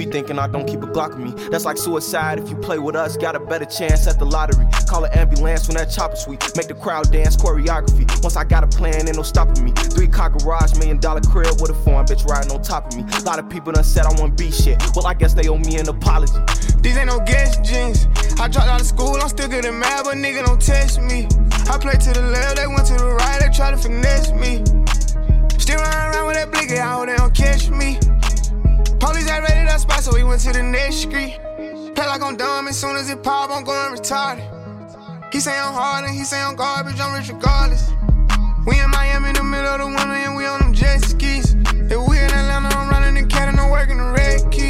you thinking I don't keep a Glock with me, that's like suicide. If you play with us, got a better chance at the lottery. Call an ambulance when that chopper sweet. Make the crowd dance choreography. Once I got a plan, ain't no stopping me. Three car garage, million dollar crib with a foreign bitch riding on top of me. A lot of people done said I want be shit. Well, I guess they owe me an apology. These ain't no guest jeans. I dropped out of school, I'm still getting mad, but nigga don't test me. I play to the left, they went to the right, they try to finesse me. Still running around with that blicky, I hope they don't catch me. Police had raided that spot, so we went to the next street. Play like I'm dumb, as soon as it pop, I'm going retarded. He say I'm hard and he say I'm garbage, I'm rich regardless. We in Miami in the middle of the winter and we on them jet skis. If we in Atlanta, I'm running the cat and I'm working the red key.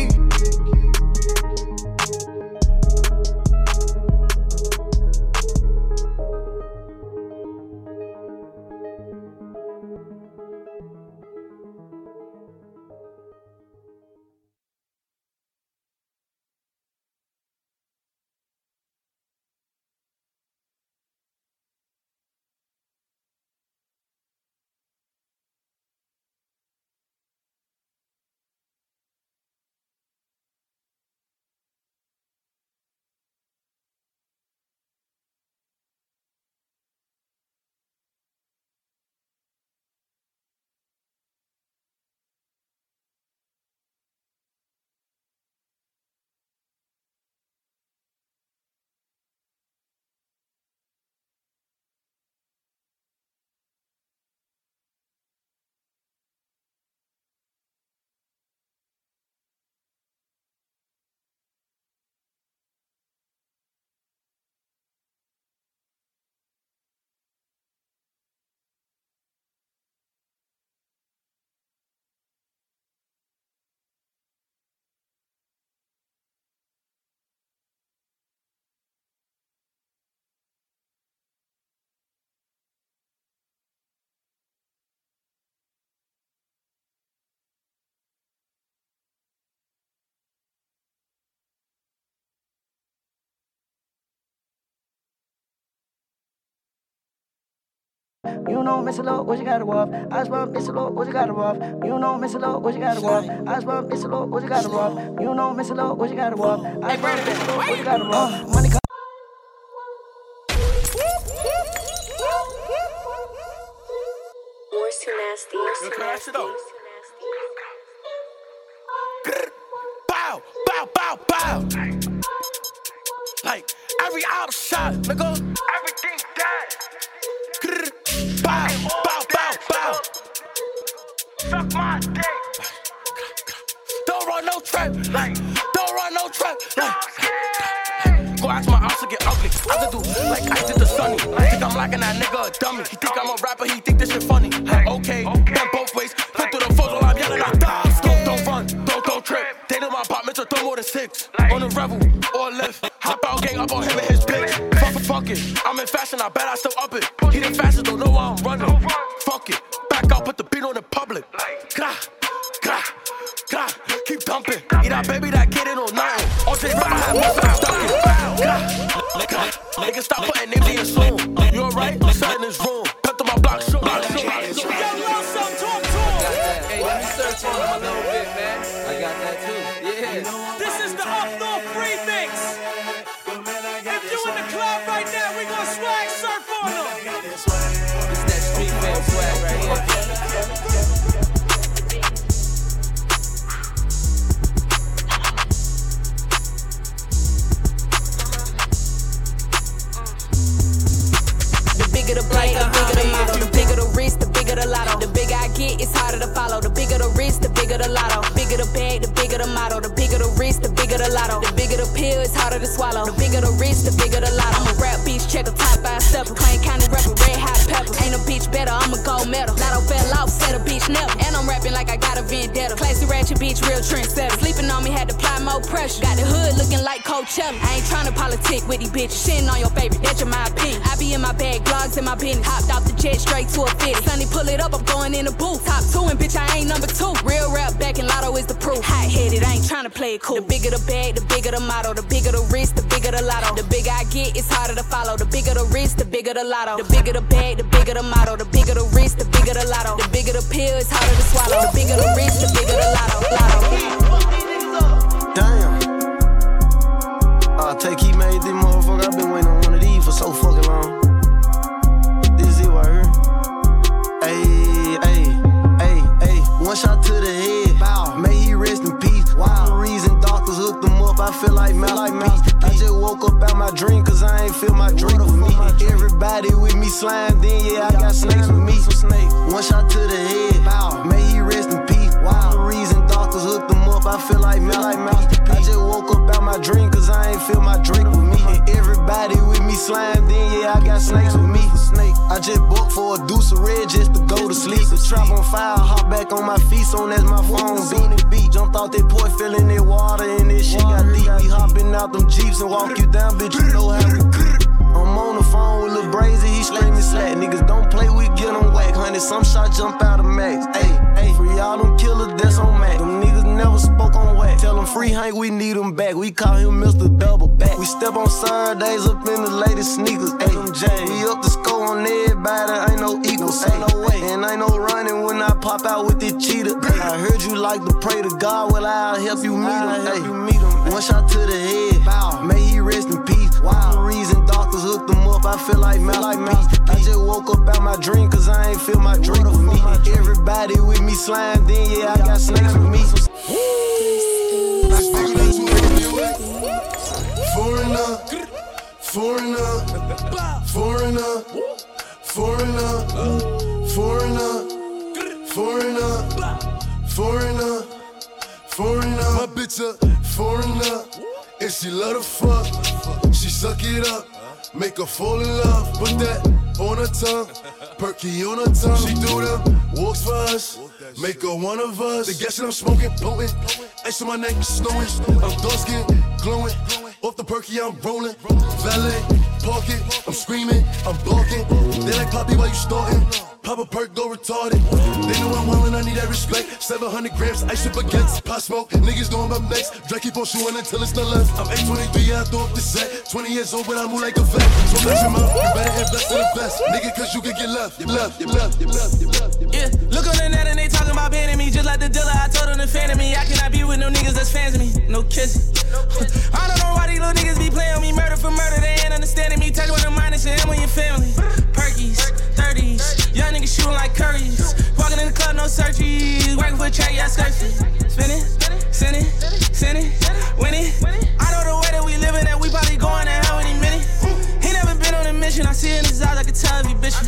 You know, Miss Lord, what you got to off? I spun Miss Lord, what you got to off? You know, Miss Lord, what you got to off? I spun Miss Lord, what you got to off? You know, Miss Lord, what you got to off? I spun Miss Lord, what you got to off? Money come. War's too nasty. War's too it up. nasty. Bow, bow, bow, bow. Like every out shot, nigga. Everything trap, like, don't run no trap. Go ask my ops to get ugly. I could do like I did the sunny. Think I'm liking that nigga a dummy. He think I'm a rapper, he think this shit funny. Okay, then both ways. Look through the phones while I'm yelling out, die. Don't, don't run, don't, don't trip. They in my apartment, so throw more than six. On the rebel or left. Hop out, gang up on him and his bitch. Fuck fuck it. I'm in fashion, I bet I still up it. Cut stepper. Clayton County rapper, red hot pepper. Ain't a bitch better, I'm a gold medal. Latto fell off, said a bitch never. And I'm rapping like I got a vendetta. Classy ratchet bitch, real trendsetter. Sleeping on me, had to apply more pressure. Got the hood looking like Coachella. I ain't tryna politic with these bitches. Shitting on your favorite, that's your my opinion. I be in my bag, blogs in my business. Hopped off the jet straight to a fit. Sunny pull it up, I'm going in the booth. Top two and bitch, I ain't number two. Real rap back and Latto is the proof. Hot headed, I ain't tryna play it cool. The bigger the bag, the bigger the motto. The bigger the wrist, the bigger the lotto. The bigger I get, it's harder to follow. The bigger the wrist, the bigger the lotto. The bigger the bag, the bigger the motto. The bigger the wrist, the bigger the lotto. The bigger the pill, it's harder to swallow. The bigger the wrist, the bigger the lotto. Lotto. Slime, then yeah, I got snakes with me. One shot to the head, may he rest in peace. Wow. The reason doctors hooked them up, I feel like Mel. I just woke up out my dream, cause I ain't feel my drink with me. And everybody with me slime, then yeah, I got snakes with me. I just booked for a deuce of red just to go to sleep. The trap on fire, hop back on my feet, soon as my phone beat. beat. Jumped out that port, filling that water, and this shit got deep. We hopping out them jeeps and walk you down, bitch. You know how we on the phone with Lil Brazy, he screaming slack. Niggas don't play, we get them whack. Honey, some shot jump out of max. Hey, hey, for y'all them killers, that's on max. Them niggas never spoke on whack. Tell them free Hank, we need him back. We call him Mr. Double Back. We step on Saturdays up in the latest sneakers. Hey, we up the score on everybody, ain't no equals. Ain't no way. And ain't no running when I pop out with this cheetah. Ay, I heard you like to pray to God, well, I'll help you meet him. Hey, you meet him. One shot to the head, Bow. may he rest in The reason doctors hooked them up, I feel like me. I just woke up out my dream, cause I ain't feel my dream with me. Everybody with me slime, then yeah, I got snakes with me. Foreigner, foreigner, foreigner, foreigner, foreigner, foreigner, foreigner, foreigner, foreigner. My bitch a foreigner, and she love to fuck. She suck it up, make her fall in love. Put that on her tongue, perky on her tongue. She do them walks for us, make her one of us. The gas I'm smoking, potent. Ice on my neck, snowing. I'm dark glowing. Off the perky, I'm rolling. Valet, park it. I'm screaming, I'm barking. They like Poppy, while you starting? Pop a perk, go retarded. They know I'm wildin', I need that respect. 700 grams, ice up against pot smoke. Niggas know I'm next. Drake keep on shooting until it's the left. I'm 823, I throw up the set. 20 years old, but I move like a vet. So measure him out, you better invest in the best. Nigga, cause you can get left. You left, you left, you left, you left. Yeah, look on the net and they talking about banning me. Just like the dealer, I told them to fan me. I cannot be with no niggas that's fans of me. No kissing. I don't know why these little niggas be playing me. Murder for murder, they ain't understanding me. Touch one of mine, it's him with your family. Perkies, 30s, young niggas shooting like curries. Walking in the club, no surgeries. Working for a track, yeah, skirty. Spinning, sinning, sinning, winning. I know the way that we living, that we probably going to hell any minute. I see in his eyes, I can tell if he bitchin'.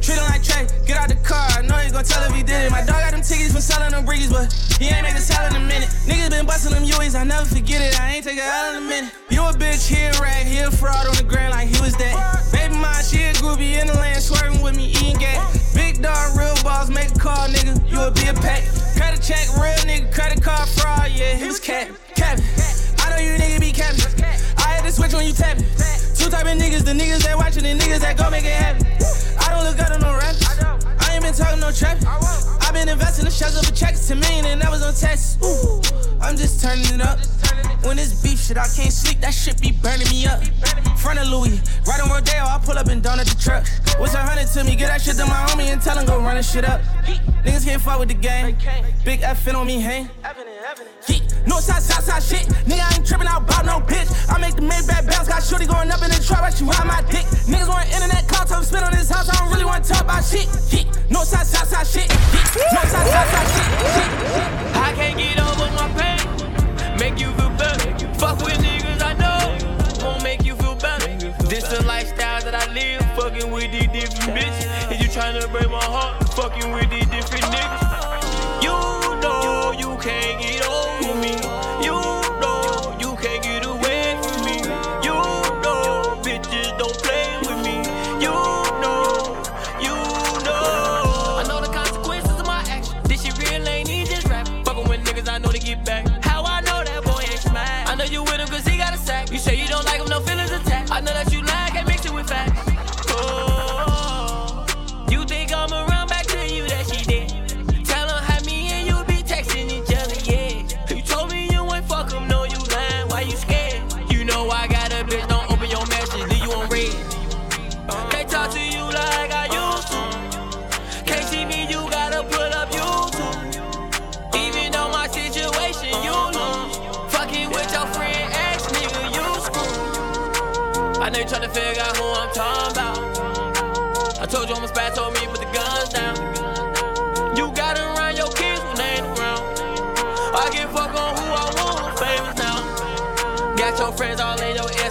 Treat him like Trey, get out the car. I know he gon' tell if he did it. My dog got them tickets for selling them briggies, but he ain't make a sell in a minute. Niggas been bustin' them U's, I never forget it. I ain't take a L in a minute. You a bitch, he a rag, he a fraud on the ground like he was that. Baby mine, she a groupie in the land, swerving with me, eating gay. Big dog, real balls, make a call, nigga. You a be a pack. Credit check, real nigga, credit card fraud, yeah, he was cat. Capping. I know you nigga be capping. I had to switch when you tapping. Two type of niggas, the niggas that watching, the niggas that go make it happen. I don't look good on no rap. I ain't been talking no trap. I been investing the shells of a check to million and that was on text. Ooh, I'm just turning it up. When it's beef shit, I can't sleep, that shit be burning me up. Front of Louis, right on Rodeo, I pull up and down at the truck. What's a hundred to me? Get that shit to my homie and tell him go run shit up. Niggas can't fuck with the game. Big F fit on me, hang. Yeet. No side, side, side shit. Nigga, I ain't tripping out about no bitch. I make the Maybach bounce, got shorty going up in the trap, but she ride my dick. Niggas want internet call, talk spit on this house, I don't really want to talk about shit. Yeet. No side, side, side shit. Yeet. No side, side, side shit. Shit. I can't get over my pain. Make you feel better. Fuck with niggas I know. Won't make you feel better. This the lifestyle that I live. Fucking with these different bitches. Is you trying to break my heart? Fucking with these guns down. You got around your kids when they ain't around. I get fuck on who I want, famous now. friends all in your ear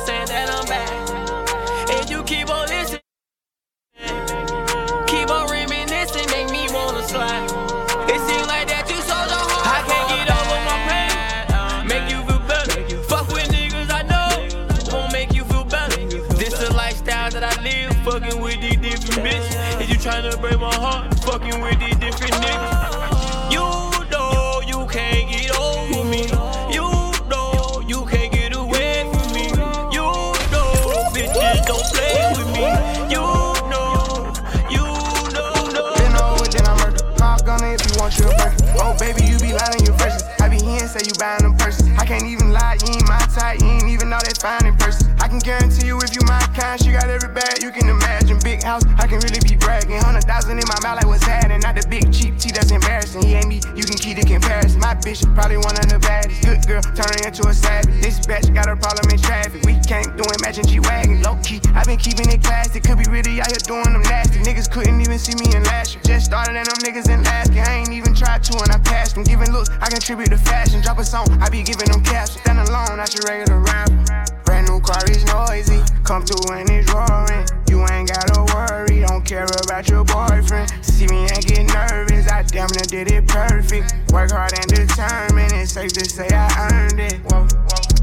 house, I can really be bragging. Hundred thousand in my mouth, like what's happening? Not the big cheap tea that's embarrassing. He ain't me, you can keep the comparison. My bitch probably one of the baddest. Good girl, turning into a savage. This bitch got a problem in traffic. We can't do it, matching G wagon. Low key, i been keeping it classy. Could be really out here doing them nasty. Niggas couldn't even see me in last year. Just started and them niggas in last. I ain't even tried to and I passed them. Giving looks, I contribute to fashion. Drop a song, I be giving them caps. Stand alone, not your regular rapper. New car is noisy. Come through and it's roaring. You ain't gotta worry, don't care about your boyfriend. See me and get nervous, I damn near did it perfect. Work hard and determined, it's safe to say I earned it. Whoa,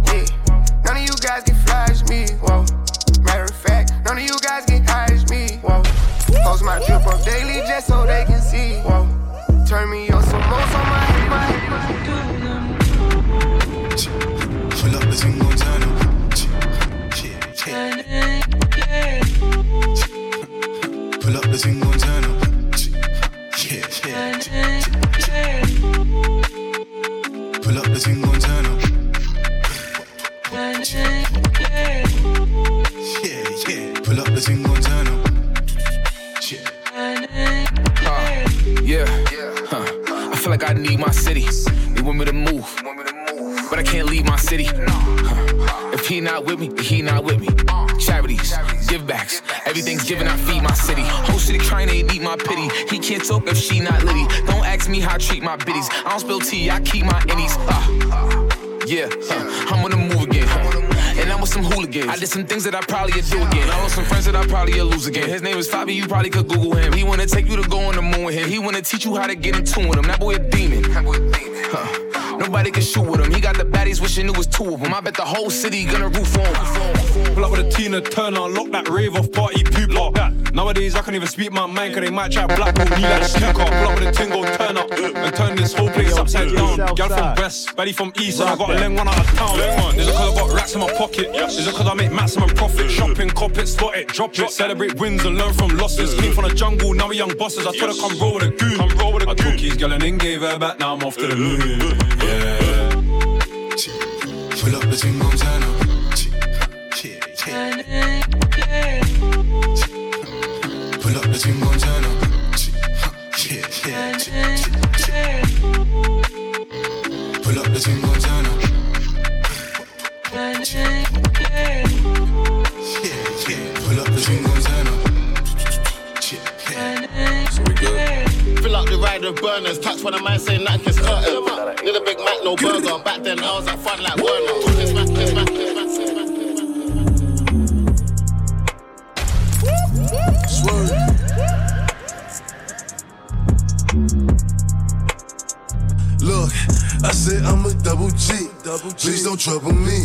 yeah. None of you guys can flash me. Whoa. Matter of fact, none of you guys can hide me. Whoa. Post my drip up daily just so they can see. Whoa. Turn me up some more on my head, my head. Pull up the thing Yeah, yeah. Pull up the thing on turn up. Yeah, yeah. Pull up the thing on turn up. Yeah, yeah. Pull up the thing on turn up. Uh, yeah. Huh. I feel like I need my city. They want me to move, but I can't leave my city. Huh. He not with me, he not with me. Charities, give backs, everything's given. I feed my city. Whole city trying to eat my pity. He can't talk if she not litty. Don't ask me how I treat my biddies. I don't spill tea, I keep my innies. Uh, yeah, huh. I'm on the move again. And I'm with some hooligans. I did some things that I probably do again. I lost some friends that I probably lose again. His name is Fabi, you probably could Google him. He wanna take you to go on the moon with him. He wanna teach you how to get in tune with him. That boy a demon. Huh. Nobody can shoot with him. He got the baddies wishing it was two of them. I bet the whole city gonna roof on. Pull up with a Tina Turner, lock that rave off party pooper. That. Nowadays I can't even speak my mind, cause they might try blackball me like snooker. Pull up with a tingle, turn up, and turn this whole place upside down. Gal from West, Betty from East, and I got a leng one out of town. Is it cause I got racks in my pocket? Is it cause I make maximum profit? Shopping, cop it, spot it, drop it. Celebrate wins and learn from losses. Came from the jungle, now we young bosses. I told her come roll with a goon. Come roll with a I took his girl and then gave her back, now I'm off to the moon. Yeah. Pull up the up. Yeah, yeah. Pull up turn up. Yeah, yeah. Pull up the thing up the rider burners. Touch when a man say nothing can cut him. Need a big Mac, no burger. Back then I was at fun like Werner. Kiss my, kiss my, I said I'm a double G. Please don't trouble me.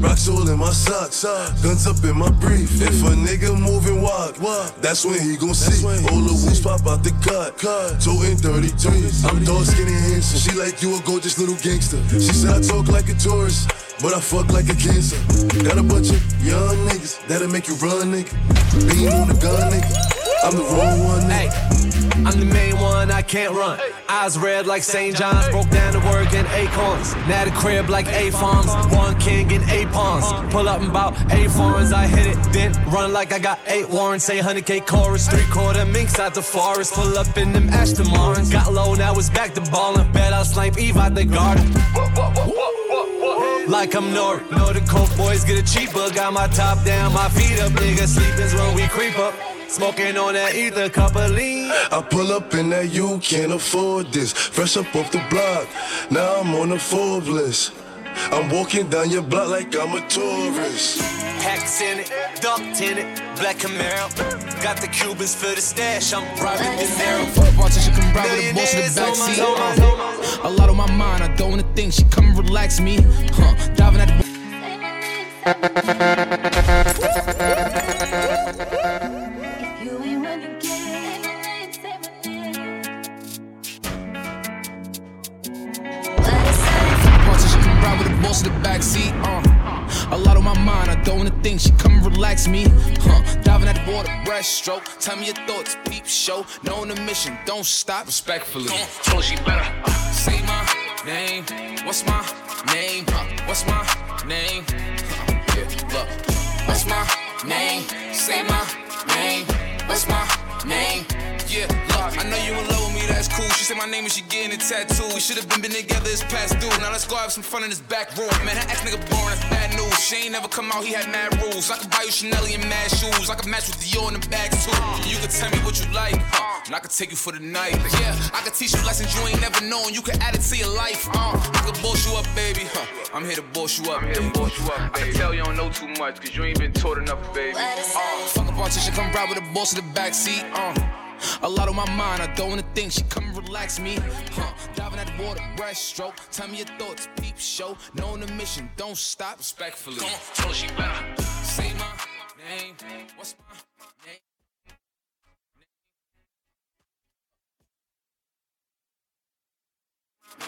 Rocks all in my socks. Guns up in my brief. If a nigga moving wild, that's when he gon' see. All the wolves pop out the cut. Toting 33. I'm dark, skinny, handsome. She like you a gorgeous little gangster. She said I talk like a tourist. But I fuck like a cancer. Got a bunch of young niggas that'll make you run, nigga. Being on the gun, nigga. I'm the wrong one, nigga. I'm the main one, I can't run. Eyes red like St. John's, broke down to work in acorns. Now the crib like A farms, one king in eight pawns. Pull up and bout eight foreigns, I hit it, then run like I got eight warrants. Say 100k chorus, three quarter minks out the forest. Pull up in them Ashton Martins. Got low, now it's back to ballin'. Bet I'll snipe Eve out the garden. Like I'm Nord, know the coke boys get it cheaper. Got my top down, my feet up, nigga. Sleeping's when we creep up. Smoking on that ether, cup of lean. I pull up in that you can't afford this. Fresh up off the block, now I'm on the Forbes list. I'm walking down your block like I'm a tourist. Packs in it, ducked in it, black Camaro. Got the Cubans for the stash, I'm robbing the narrow. Fuck politician, come ride with the boss in the backseat. Uh, a lot on my mind, I don't wanna think. She come and relax me. Huh, diving at the. With the backseat. Uh, a lot on my mind, I don't wanna think. She come and relax me. Huh, diving at the border, breaststroke. Tell me your thoughts, peep show. Knowing the mission, don't stop. Respectfully. Told she better uh, say my name. What's my name? Uh, what's my name? Uh, yeah, look. What's my name? Say my name. What's my name? Yeah, look, I know you in love with me, that's cool. She said my name and she getting a tattoo. We should have been, been together, it's past due. Now let's go have some fun in this back room. Man, that ex nigga boring, that's bad news. She ain't never come out, he had mad rules. I could buy you Chanel and mad shoes. I could match with Dior in the bag too. You could tell me what you like, huh? and I could take you for the night. Yeah, I could teach you lessons you ain't never known. You could add it to your life, uh. I could boss you up, baby. Huh. I'm here to boss you up, I'm here to boss you up, baby. I can tell you don't know too much, cause you ain't been taught enough, baby. Uh, fuck a politician, come ride with the boss in the backseat, uh. A lot on my mind, I don't wanna think. She come and relax me. Huh. Diving at the water, breaststroke. Tell me your thoughts, peep show. Knowing the mission, don't stop. Respectfully. Come on, told she better. Say my name. What's my name?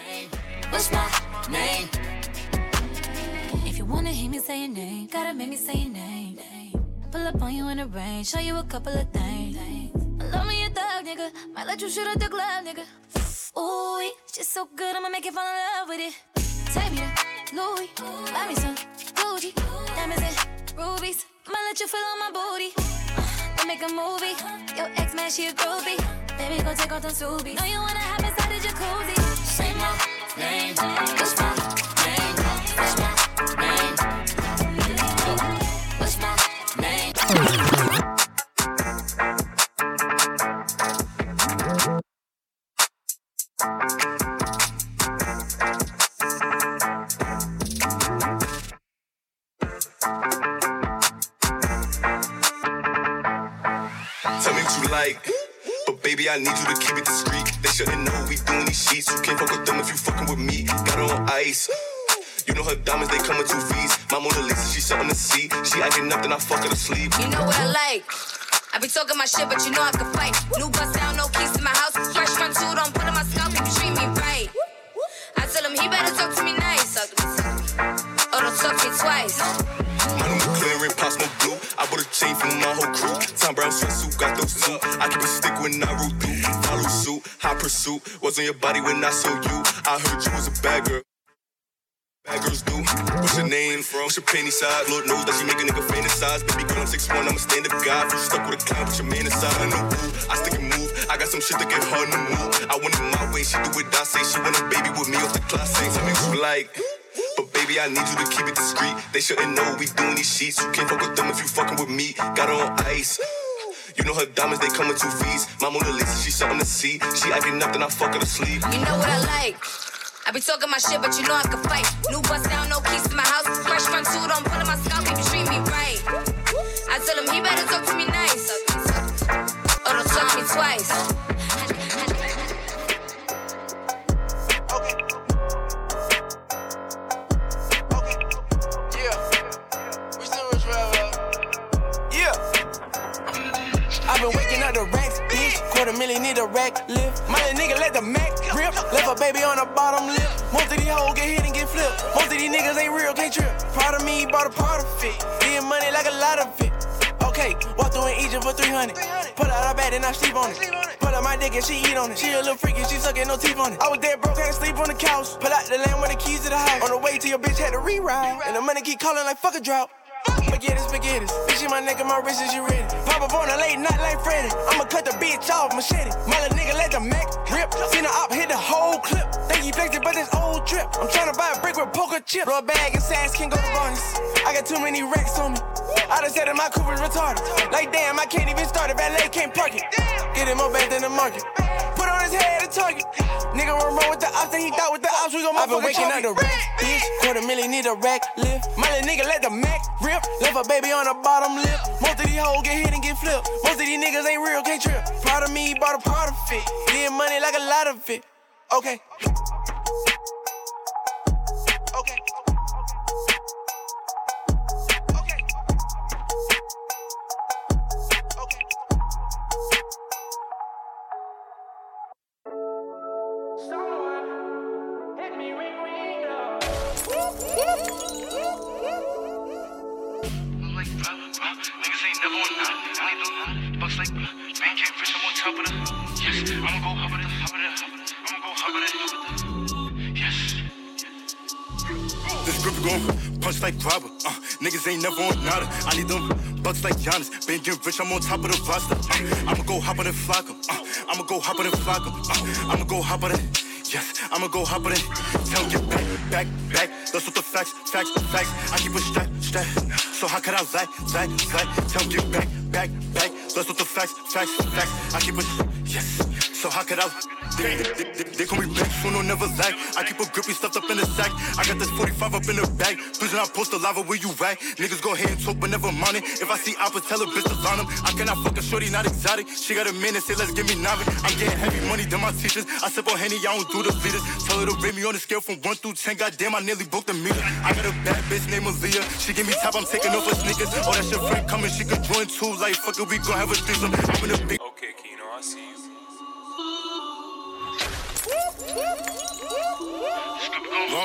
name? What's my name? If you wanna hear me say your name, gotta make me say your name. Pull up on you in the rain, show you a couple of things. Love me a thug, nigga. Might let you shoot at the club, nigga. Ooh, it's just so good, I'ma make you fall in love with it. Take me to Louis, buy me some Gucci, diamonds and rubies. Might let you feel on my booty. Uh, Don't make a movie. Your ex man, she a groupie. Baby, go take off them Subies. Know you wanna hop inside the jacuzzi. Say my name. What's my name? What's my name? What's my name? Like. But baby, I need you to keep it discreet. They shouldn't know we doing these sheets. You can't fuck with them if you fucking with me. Got her on ice. You know her diamonds, they come in two V's. My Mona Lisa, she something to see. She acting up, then I fuck her to sleep. You know what I like? I be talking my shit, but you know I can fight. New bust down, no keys to my house. Fresh front two, don't put on my scalp if you treat me right. I tell him he better talk to me nice. Or don't talk to me twice. My new McLaren pops no blue. I bought a chain from my whole crew. Sweatsuit, got those two. I keep a stick when I roll through. Follow suit, high pursuit. Was on your body when I saw you. I heard you was a. Bad girls do. What's your name? from? What's your penny size? Lord knows that she make a nigga fantasize. Baby girl, I'm 6'1, I'm a stand up guy. You stuck with a clown, put your man inside. I know who. I stick and move. I got some shit that get hard to move. I want it my way. She do what I say. She want a baby with me off the class. Say something you like. But baby, I need you to keep it discreet. They shouldn't know we doing these sheets. You can't fuck with them if you fucking with me. Got on ice. You know her diamonds, they come in two V's. My Mona Lisa, she something to see. She acting up, then I fuck her to sleep. You know what I like? I be talking my shit, but you know I can fight. New bust down, no keys to my house. Fresh front two, don't pull in my scalp if you treat me right. I tell him he better talk to me nice. Or don't talk to me twice. Quarter million need a rack lift. My nigga let the Mac grip. Left a baby on the bottom lip. Most of these hoes get hit and get flipped. Most of these niggas ain't real, can't trip. Proud of me, bought a part of it. Getting money like a lot of it. Okay, walk through in Egypt for 300. Put out her bed and I sleep on it. Put out my dick and she eat on it. She a little freaky, she sucking no teeth on it. I was dead broke, can't sleep on the couch. Pull out the land with the keys to the house. On the way to your bitch had to rewrite. And the money keep calling like fuck a drought. Spaghetti, spaghetti. Bitch my and my wrist is you ready. Pop up on a late night like Freddy. I'ma cut the bitch off, machete. My little nigga let the Mac rip. Seen the op hit the whole clip. Think he flexed it, but it's old trip. I'm tryna buy a brick with poker chip. Throw a bag and sass can't go to bonus. I got too many racks on me. I done said that my Cooper's retarded. Like damn, I can't even start it. Valet can't park it. Get it more bad than the market. Put on his head a target. Nigga run run with the ops, then he thought with the ops, we gon' I've been waking up the rack, bitch. Quarter million need a rack lift. My little nigga let the Mac rip. Left a baby on the bottom lip. Most of these hoes get hit and get flipped. Most of these niggas ain't real, can't trip. Proud of me, bought a part of it. Getting money like a lot of it. Okay. Ain't never on nada. I need them bucks like Giannis. Been getting rich, I'm on top of the roster. Uh, I'ma go hop on and flock. Uh, I'ma go hop on and flock. Uh, I'ma go hop on it. Yes, I'ma go hop on it. Tell get back, back, back. That's what the facts, facts, facts. I keep a strap, strap. So how could I lie, lie, lie? Tell get back, back, back. That's what the facts, facts, facts. I keep a yes. So how could I? They, they, they, they call me back, never lag. I keep a grippy stuffed up in the sack. I got this 45 up in the bag. Do not post the lava where you at. Niggas go ahead and talk, but never mind it. If I see oppas, tell a bitch to line them. I cannot fuck a shorty, not exotic. She got a minute, say let's give me nine. I'm getting heavy money than my teachers. I sip on Henny, I don't do the leaders. Tell her to rate me on a scale from 1 through 10. Goddamn, I nearly booked a meter. I got a bad bitch named Aaliyah. She give me top, I'm taking off her sneakers. Oh, that shit friend coming, she could join too. Like, fuck it, we gon' have a threesome. I'm in a big. Okay, Kino, I see you. Long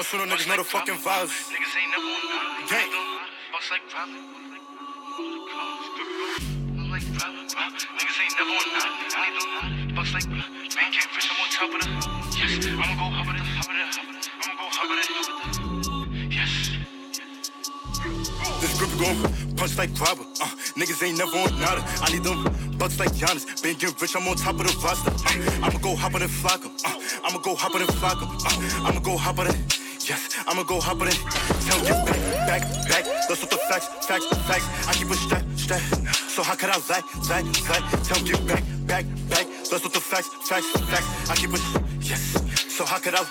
shoot on niggas know the fucking vibes. Niggas ain't never on none. Gang. Bucks like robber. Niggas ain't never on none. I need them bucks like man can't fish. I'm on top of the. Yes, I'ma go hop it, hop it, hop it. I'ma go it, it. This grip gon' punch like robber. Uh, niggas ain't never on nada. I need them bucks like Giannis. Been getting rich, I'm on top of the roster. Uh, I'ma go hop on and flock 'em. Uh, I'ma go hop on and flock 'em. Uh, I'ma go hop on it. Yes, I'ma go hop on it. Tell get back, back, back. That's what the facts, facts, facts. I keep a strap, strap. So how could I lie, lie, lie? Tell get back, back, back. That's what the facts, facts, facts. I keep a yes. So how could I?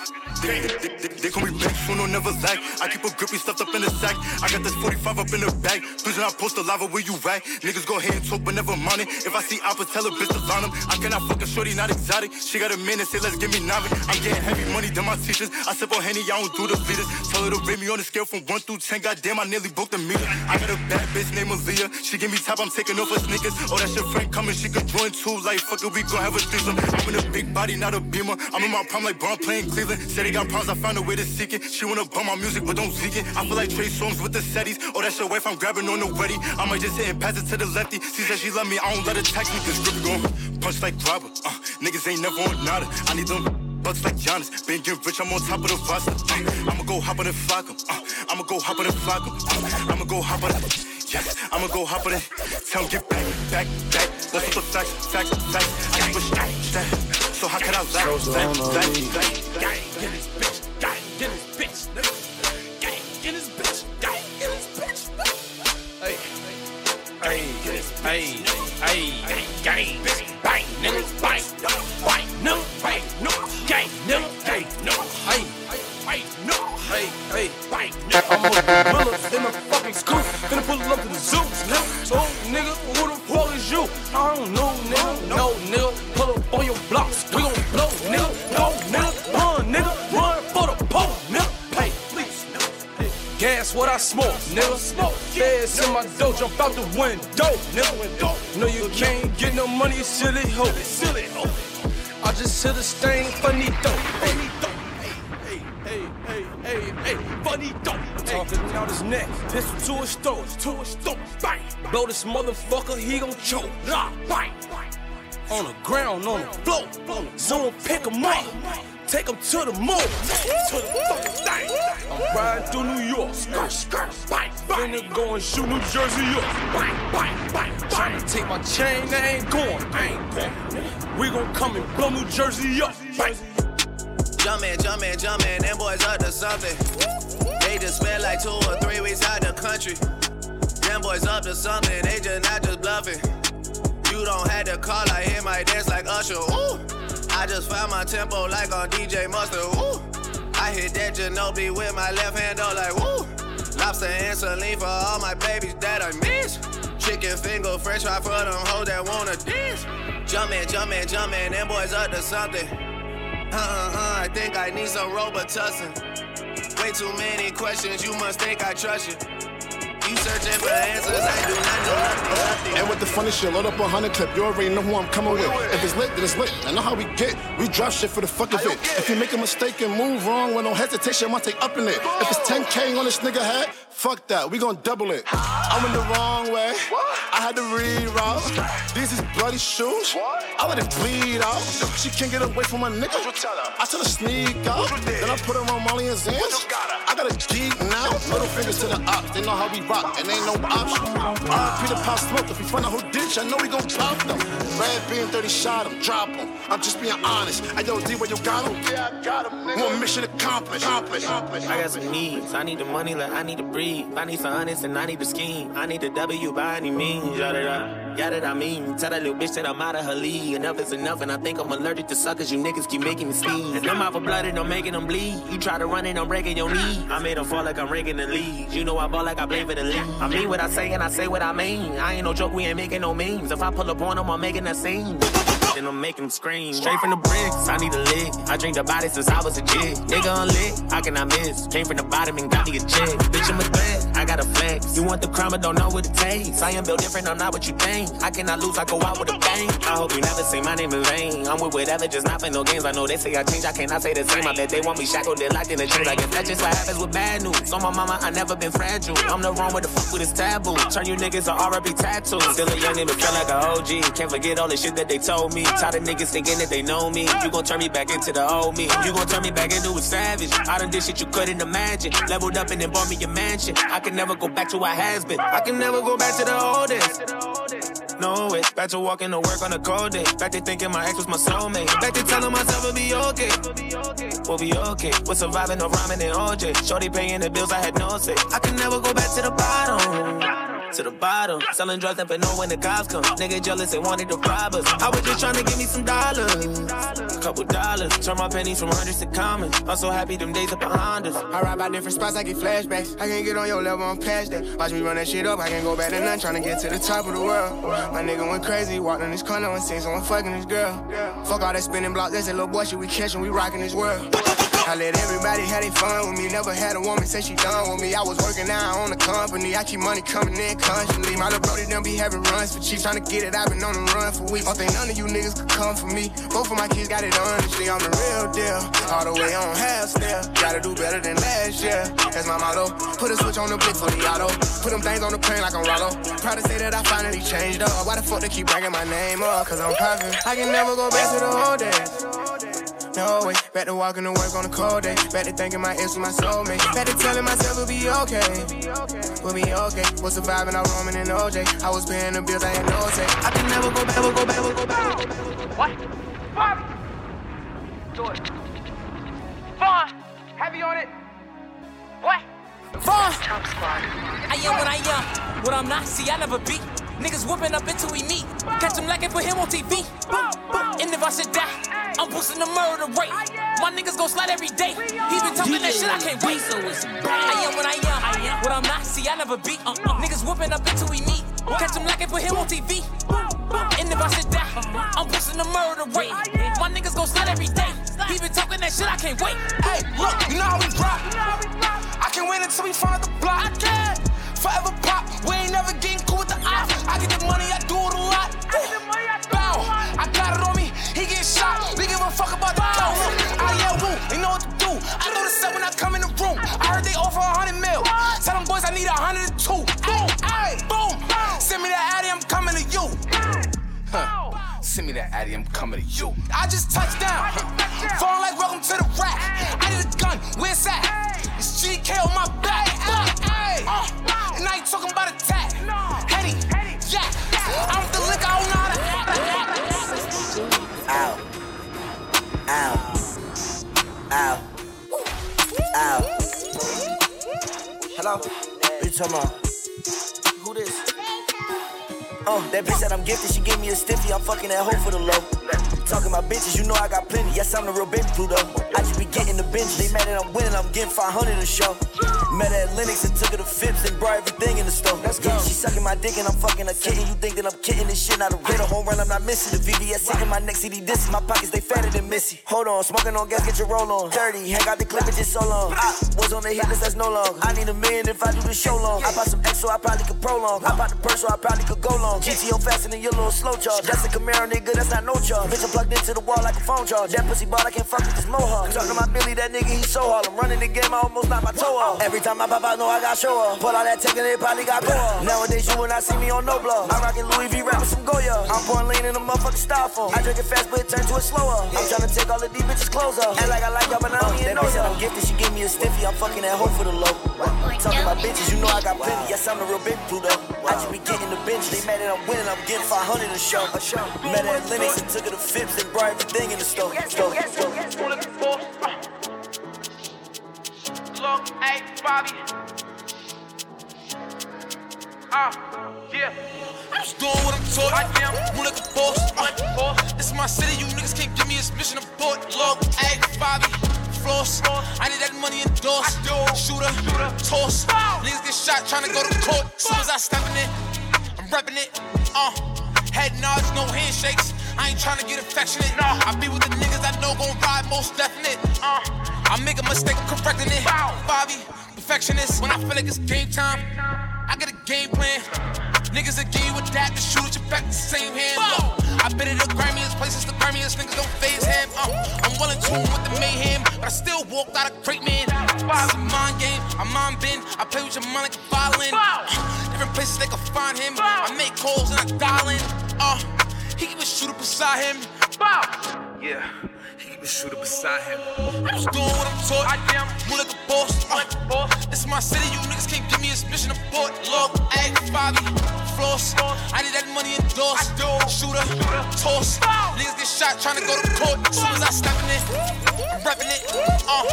They, they, they, call me back, soon or never lag. I keep a grippy stuffed up in the sack. I got this 45 up in the bag. Please not post the lava where you at. Niggas go ahead and talk, but never mind it. If I see oppas, tell a bitch to line them. I cannot fuck a shorty, not exotic. She got a minute, say let's give me nine. I'm getting heavy money than my teachers. I sip on Henny, I don't do the leaders. Tell her to rate me on a scale from 1 through 10. Goddamn, I nearly booked a meter. I got a bad bitch named Aaliyah. She give me top, I'm taking off her sneakers. Oh, that shit friend coming, she could join too. Like, fuck it, we gon' have a threesome. I'm in a big body, not a beamer. I'm in my prime like Bron playing Cleveland. Said he got problems, I found a way to seek it. She wanna bum my music, but don't seek it. I feel like Trey Songz with the setties. Oh, that's your wife, I'm grabbing on the wedding. I might just hit and pass it to the lefty. She said she love me, I don't let her text me. Cause grip gon' punch like robber. Uh, niggas ain't never on nada. I need them bucks like Giannis. Been getting rich, I'm on top of the roster. Uh, I'ma go hop on and flock 'em. Uh, I'ma go hop on and flock 'em. Uh, I'ma go hop on it. Yes, I'ma go hop on it. Tell 'em get back, back, back. That's what the facts, facts, facts. I keep a strap. So how could I lie, lie? Gang in this bitch. Gang in this bitch. nigga. Gang in this bitch. Gang in this bitch. Hey. Hey. Hey. Hey. Gang. Bang. Niggas. Jump out the window, nigga. No, you can't get no money, silly hoe. Silly hoe. I just hit a stain, funny dope. Funny dope. Hey, hey, hey, hey, hey, funny dope. Talking out his neck, pistol to his throat, to his throat. Bang. Blow this motherfucker, he gon' choke. Nah, bang. On the ground, on the floor. Someone pick him up. Take him to the moon. To the fucking thing. I'm riding through New York. Skirt, skirt, bang, bang. Finna go and shoot New Jersey up. Bang, bang, bang, bang. Tryna take my chain, they ain't going. I ain't going. We gon' come and blow New Jersey up. Bang. Jumpin', jumpin', jumpin', them boys up to something. They just spent like two or three weeks out the country. Them boys up to something, they just not just bluffing. You don't have to call, I hear my dance like Usher. Ooh. I I just found my tempo like on DJ Mustard. Woo! I hit that Ginobili with my left hand, oh like woo. Lobster and saline for all my babies that I miss. Chicken finger, fresh fry for them hoes that wanna dance. Jumpin', jumpin', jumpin', them boys up to something. Uh uh uh, I think I need some Robitussin. Way too many questions, you must think I trust you. You searching for answers, I do not know nothing. And with the funny shit, load up a hundred clip. You already know who I'm coming with. If it's lit, then it's lit. I know how we get. We drop shit for the fuck of it. If you make a mistake and move wrong with no hesitation, I might take up in it. If it's 10k on this nigga head, fuck that. We gon' double it. I went the wrong way. I had to reroute. These is bloody shoes. I let it bleed out. She can't get away from my nigga. I tell her sneak out. Then I put her on Molly and Xans. I got a geek now. Middle fingers to the ops. They know how we rock, and ain't no option. RP the pop smoke. If we find out whole ditch, I know we gon' pop them. Red beam 30 shot him, drop him. I'm just being honest. I yo, D, where you got him? Yeah, I got him, nigga. One mission accomplished. accomplished. I got some needs. I need the money like I need to breathe. I need some honest and I need the scheme. I need the W by any means. Yada da, that I mean. Tell that little bitch that I'm out of her league. Enough is enough, and I think I'm allergic to suckers. You niggas keep making me sneeze. And I'm out for blood and I'm making them bleed. You try to run it, I'm breaking your knee. I made them fall like I'm raking the leaves. You know I ball like I play for the league. I mean what I say and I say what I mean. I ain't no joke, we ain't making no memes. If I pull up on them, I'm making a scene. Then I'm making them scream. Straight from the bricks, I need a lick. I drink the body since I was a kid. Nigga unlit, I miss? Came from the bottom and got me a check. Bitch, I'm a threat, I got a flex. You want the crime, but don't know what it takes. I am built different, I'm not what you think. I cannot lose, I go out with a bang. I hope you never say my name in vain. I'm with whatever, just not for no games. I know they say I change, I cannot say the same. I bet they want me shackled, they locked in the chains. I guess that's just what happens with bad news. On my mama, I never been fragile. I'm the wrong with the fuck with this taboo. Turn you niggas to RB tattoos. Still a young nigga, feel like a OG. Can't forget all the shit that they told me. Tired of niggas thinking that they know me. You gon' turn me back into the old me. You gon' turn me back into a savage. I done did shit you couldn't imagine. Leveled up and then bought me a mansion. I can never go back to what has been. I can never go back to the old days. No way. Back to walking to work on a cold day. Back to thinking my ex was my soulmate. Back to telling myself it'll be okay. We'll be okay. We're surviving no rhyming and OJ. Shorty paying the bills, I had no say. I can never go back to the bottom. To the bottom, selling drugs and but know when the cops come. Nigga jealous, they wanted to rob us. I was just trying to give me some dollars, a couple dollars. Turn my pennies from hundreds to common. I'm so happy them days are behind us. I ride by different spots, I get flashbacks. I can't get on your level, I'm past that. Watch me run that shit up, I can't go back to none. Trying to get to the top of the world. My nigga went crazy, walked in this corner and seen someone fucking this girl. Fuck all that spinning block, that's that little boy shit we catching, we rocking this world. I let everybody have their fun with me. Never had a woman say she done with me. I was working out on the company. I keep money coming in constantly. My little brody done be having runs for cheap. Trying to get it, I've been on the run for weeks. Don't think none of you niggas could come for me. Both of my kids got it honestly. I'm the real deal. All the way on half step. Gotta do better than last year. That's my motto. Put a switch on the blick for the auto. Put them things on the plane like I'm Rollo. Proud to say that I finally changed up. Why the fuck they keep bringing my name up? Cause I'm perfect. I can never go back to the old days. No way, back to walking to work on a cold day. Back to thinking my ex was my soulmate. Back to telling myself it'll be okay. We'll be okay. Was surviving out Roman and OJ. I was paying the bills, I had no say. I can never go back, never go back, never go back. What? Bobby! Do it. Vaughn! Heavy on it. What? Vaughn! I am what I am. What I'm not, see, I never beat. Niggas whooping up until we meet. Catch him like it put him on TV. And if I should die, I'm boosting the murder rate. My niggas gon' slide every day. He been talking that shit, I can't wait. So it's I am what I am. What I'm not, see, I never beat. Uh, uh. Niggas whooping up until we meet. Catch him like it put him on TV. And if I should die, I'm boosting the murder rate. My niggas gon' slide every day. He been talking that shit, I can't wait. Hey, look, you know how we rock. I can win until we find the block. I can. Forever pop. We ain't never getting cool with the ops. I get the money, I do it a lot. Bow, I got it on me. He get shot. We give a fuck about the cow. I yeah, woo. They know what to do. I know the set when I come in the room. I heard they offer a hundred mil. Tell them boys I need a hundred and two. Boom, ay, boom. Send me that addy, I'm coming to you. Huh. Send me that addy, I'm coming to you. I just touched down. Falling like welcome to the rack. I need a gun, where's that? It's GK on my back. Ay, uh, I ain't talking about attack. Henny, yeah. I'm the liquor, I don't know how to act. Ow. Ow. Ow. Ow. Hello? What you talking about? Who this? Oh, that bitch said I'm gifted. She gave me a stiffy. I'm fucking that hoe for the low. Talking about bitches, you know I got plenty. Yes, I'm the real baby Pluto. I just be getting the bench. They mad that I'm winning, I'm getting 500 a show. Met at Lenox and took her to Phipps and brought everything in the store. Let's go. She sucking my dick and I'm fucking a kitten. You think that I'm kidding this shit? Not a real home run, I'm not missing. The VVS sitting my next CD disc. My pockets, they fatter than Missy. Hold on, smoking on gas, get your roll on. Dirty, hang out the clip, it's just so long. I was on the hit list, that's no long. I need a million if I do the show long. I bought some X, so I probably could prolong. I bought the purse, so I probably could go long. GTO faster than your little slow charge. That's a Camaro, nigga, that's not no charge. Bitch, I'm plugged into the wall like a phone charge. That pussy ball, I can't fuck with this mohawk. Talking about Billy, that nigga, he so hard. I'm running the game, I almost knocked my toe off. Every time I pop out, know I got show up. Pull out that tech and they probably got go off. Nowadays, you will not see me on no blow. I'm rocking Louis V, rapping some Goya. I'm pouring lean in a motherfucking styrofoam. I drink it fast, but it turns to a slower. I'm trying to take all of these bitches' clothes off. And like I like y'all, but I don't even know. I'm gifted, she gave me a stiffy. I'm fucking that hoe for the low. Talking about bitches, you know I got plenty. Yes, I'm the real big Pluto. I just be getting the bench. They mad that I'm winning, I'm getting 500 a show. Met at Lenox and took her to Phipps and brought everything in the store. store. Look, hey, Bobby. Uh, yeah. I'm just doing what I'm taught. I am. Move like a boss. Uh, this is my city. You niggas can't give me a mission of port. Look, hey, Bobby. Floss. I need that money endorsed. Shooter, toss. Niggas get shot trying to go to court. Soon as I step in it, I'm repping it. Uh, head nods, no handshakes. I ain't trying to get affectionate. I be with the niggas I know gon' ride most definite. Uh, I make a mistake, I'm correcting it. Bobby, perfectionist. When I feel like it's game time, I got a game plan. Niggas that give you a dab to shoot at your back the same hand. Look, I been at the grimiest places, the grimiest niggas don't phase him. Uh, I'm well in tune with the mayhem, but I still walked out a great man. Is a mind game, I'm mind bend. I play with your mind like a violin. Uh, different places they can find him. I make calls and I dial in. Uh, he keep shoot up beside him. Yeah, he keep a shooter beside him. I'm just doing what I'm taught. I am. Move like a boss. Uh, this is my city. You niggas can't give me a mission of port. Look, hey, Bobby. Floss. I need that money endorsed. Shooter. Toss. Niggas get shot trying to go to court. As soon as I step in it, I'm repping it. Uh,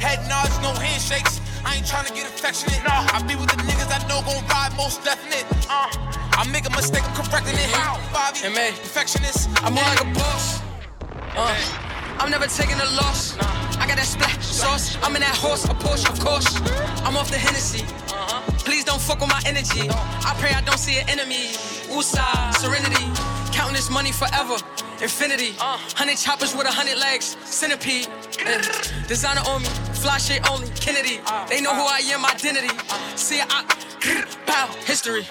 head nods, no handshakes. I ain't trying to get affectionate. I be with the niggas I know gon' ride most definite. Uh, I make a mistake, I'm correcting it. Bobby, perfectionist. I'm more like a boss. Uh, I'm never taking a loss. I got that splash sauce. I'm in that horse, a Porsche, of course. I'm off the Hennessy. Please don't fuck with my energy. I pray I don't see an enemy. Usa, serenity. Counting this money forever. Infinity. Hundred choppers with a hundred legs. Centipede. Designer on me. Fly shit only. Kennedy. They know who I am, identity. See, I. Bow. History.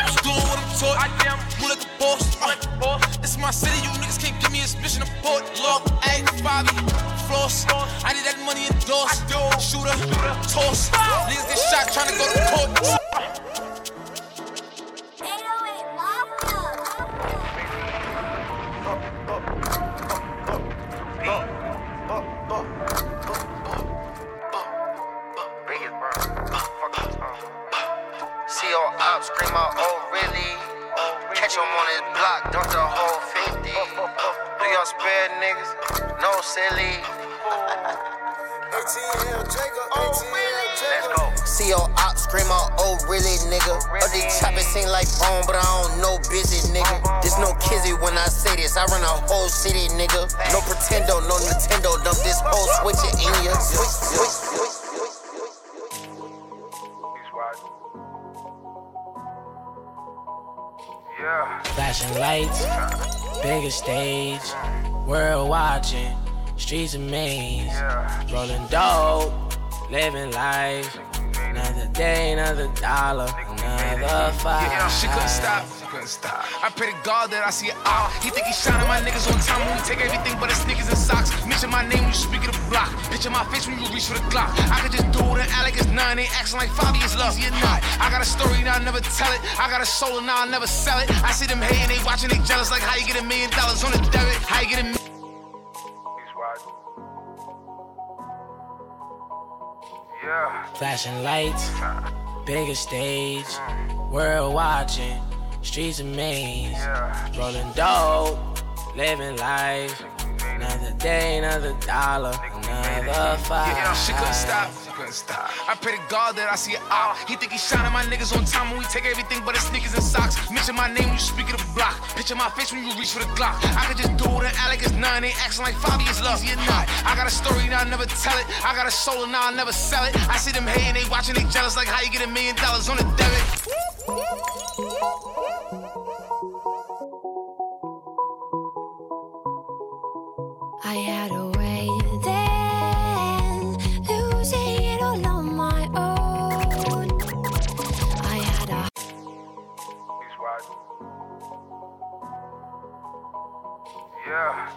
I'm just doing what I'm taught. I am. Move like a boss. Uh, this is my city. You niggas can't give me a mission of port. Look, hey, Bobby. Floss. I need that money endorsed. Shooter. Toss. Niggas get shot trying to go to court. Catch him on his block, dump the whole 50. Do y'all spare niggas? No silly. Oh, Let's go. See your ops scream out, oh really, nigga? All these choppers seem like bone, but I don't know busy, nigga. There's no kizzy when I say this. I run a whole city, nigga. No pretendo, no Nintendo. Dump this whole switch it in ya. Switch, switch, switch. Flashing lights, bigger stage, world watching, streets a maze, rolling dope, living life. Another day, another dollar, another five. Yeah, she couldn't stop. She couldn't stop. I pray to God that I see it out. He think he shining my niggas on time when we take everything but his sneakers and socks. Mention my name when you speak of the block. Picture my face when you reach for the Glock. I could just do it and act like it's nine. They acting like Fabi is love. You're not. I got a story now, I never tell it. I got a soul and now I never sell it. I see them hating, they watching, they jealous. Like how you get a million dollars on the debit. How you get a million. Flashing lights, bigger stage, mm. world watching, streets a maze, rolling dope, living life. Another day, another dollar, another five. Yeah, she couldn't stop. She couldn't stop. I pray to God that I see it out. He think he shining my niggas on time when we take everything but his sneakers and socks. Mention my name when you speak of the block. Picture my face when you reach for the Glock. I could just do it and act like it's nine. They acting like five years love. Or not. I got a story now I'll never tell it. I got a soul and now I never sell it. I see them hating, they watching, they jealous like how you get a million dollars on a debit. I had a way then, losing it all on my own. I had a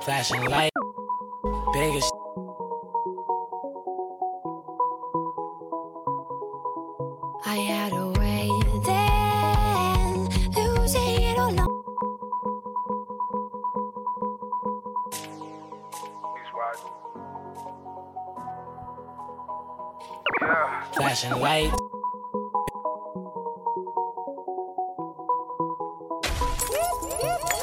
Flashing light, biggest. Flashing light,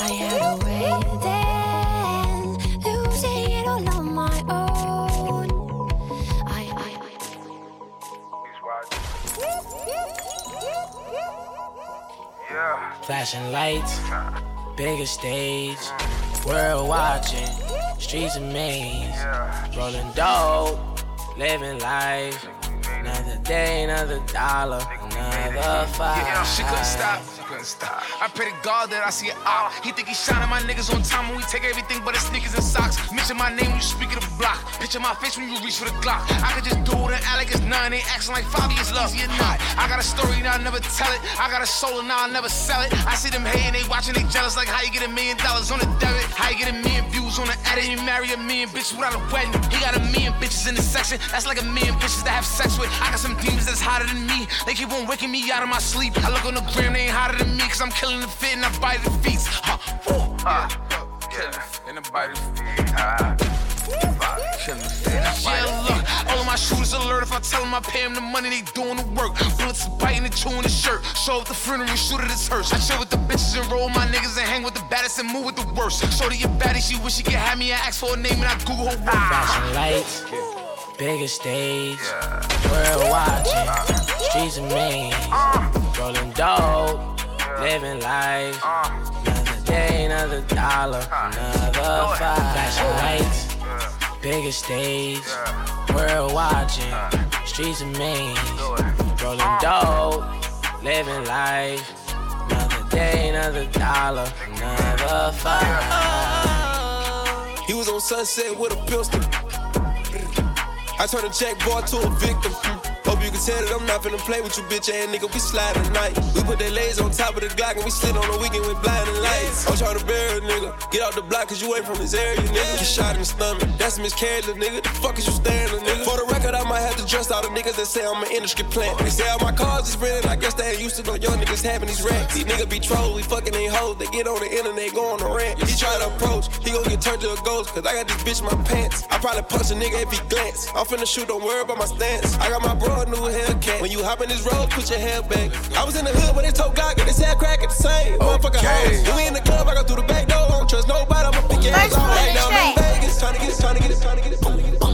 I had a way then, losing it all on my own. I, I, flashing lights, biggest stage, world watching, streets a maze, rolling dope, living life. Another day, another dollar, another five. Yeah, she couldn't stop. Couldn't stop. I pray to God that I see it out. He think he shining my niggas on time when we take everything but his sneakers and socks. Mention my name when you speak of the block. Picture my face when you reach for the Glock. I could just do it and act like it's nine. They acting like five years love. Easy or not. I got a story now I never tell it. I got a soul and now I never sell it. I see them hating, they watching, they jealous like how you get a million dollars on a debit. How you get a million views on the edit. You marry a million bitches without a wedding. He got a million bitches in the section. That's like a million bitches to have sex with. I got some demons that's hotter than me. They keep on waking me out of my sleep. I look on the gram, they ain't hotter than me. Cause I'm killing the fit and I bite the feet. Huh. Ooh. Yeah. Yeah. And I bite the feet. Ah. Killing the fit. Yeah, look, all of my shooters alert. If I tell them I pay them the money, they doing the work. Bullets is biting and chewing the shirt. Show up the funeral, shoot at his hearse. I chill with the bitches and roll my niggas and hang with the baddest and move with the worst. So to your baddie, she wish she could have me and ask for a name and I Google her work. Flashing lights, biggest stage, world watching, ah. streets a maze, ah. rolling dope, living life. Another day, another dollar, another five. Flashing lights, biggest stage, world watching, streets a maze, rolling dope, living life. Another day, another dollar, another five. He was on Sunset with a pistol. I turned a jack boy to a victim. You tell that I'm not finna play with you, bitch ass nigga. We slide tonight. We put that lays on top of the Glock and we slid on the weekend with blinding lights. I'm trying to bury a nigga. Get out the block cause you ain't from this area, nigga. Get shot in the stomach. That's miscarriage, nigga. The fuck is you staring, nigga? For the record, I might have to dress all the niggas that say I'm an industry plant. They say all my cars is rented. I guess they ain't used to no young niggas having these racks. These niggas be trolls, we fucking ain't hoes. They get on the internet, go on a rant. He try to approach, he gon' get turned to a ghost. Cause I got this bitch in my pants. I probably punch a nigga if he glance. I'm finna shoot, don't worry about my stance. I got my bro a Hellcat. When you hop in this road, put your hair back. I was in the hood when they told God, get his head crack at the same. Motherfucker hoes. When we in the club, I go through the back door. I don't trust nobody, I'ma pick your ass off. Right now, I'm in Vegas. Tryna get it, tryna get it, tryna get it, tryna get it.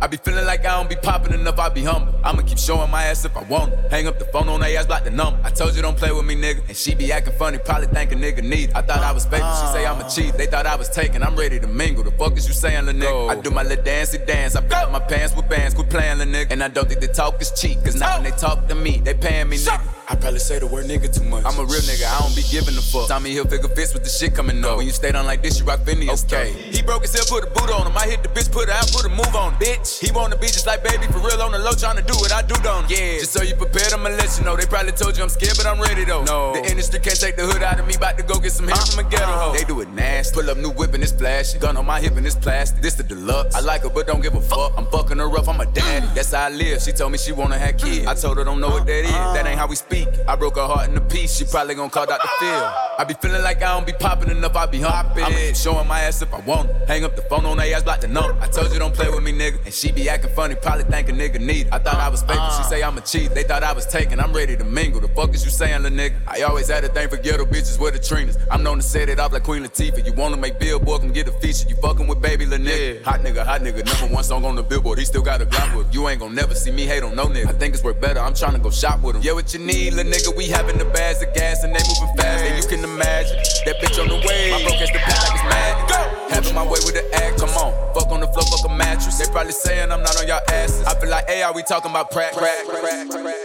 I be feeling like I don't be popping enough, I be humble. I'ma keep showing my ass if I want it. Hang up the phone on their ass, block the number. I told you don't play with me, nigga. And she be acting funny, probably think a nigga need it. I thought I was fake, she say I'm a cheat. They thought I was taken, I'm ready to mingle. The fuck is you saying, lil' nigga? I do my little dancey dance, I up my pants with bands, quit playing, lil' nigga. And I don't think the talk is cheap, cause now when they talk to me, they paying me, nigga. I probably say the word nigga too much. I'm a real nigga, I don't be giving a fuck. Tommy figure fits with the shit coming up. When you stay down like this, you rock Phineas. Okay. He broke his hip, put a boot on him. I hit the bitch, put her out, put a move on. Bitch, he wanna be just like baby, for real on the low, tryna do what I do, don't Yeah, just so you prepared, I'ma let you know. They probably told you I'm scared, but I'm ready though. No, the industry can't take the hood out of me. About to go get some hits from a ghetto hoe. They do it nasty. Pull up new whip and it's flashy. Gun on my hip and it's plastic. This the deluxe. I like her, but don't give a fuck. I'm fucking her up, I'm a daddy. That's how I live. She told me she wanna have kids. I told her don't know what that is. That ain't how we speak. I broke her heart into piece, she probably gon' call Dr. Phil. I be feeling like I don't be popping enough, I be hopping. I'm showing my ass if I want. it. Hang up the phone on they ass, block the number. I told you don't play with me, nigga. And she be acting funny, probably think a nigga need it. I thought I was faking, she say I'm a cheat. They thought I was taking, I'm ready to mingle. The fuck is you saying, little nigga? I always had a thing for ghetto bitches with the trainers. I'm known to set it off like Queen Latifah. You wanna make billboard, come get a feature. You fucking with baby, little nigga. Hot nigga, hot nigga, number one song on the billboard. He still got a Glock with. You ain't gon' never see me hate on no nigga. I think it's work better, I'm tryna go shop with him. Yeah, what you need, nigga? We having the bags of gas and they moving fast, and you can imagine that bitch on the way. My bro catch the bitch like it's mad. Go! Having my way with the act, come on. Fuck on the floor, fuck a mattress. They probably saying I'm not on y'all asses. I feel like, hey, are we talking about crack, crack, crack, crack?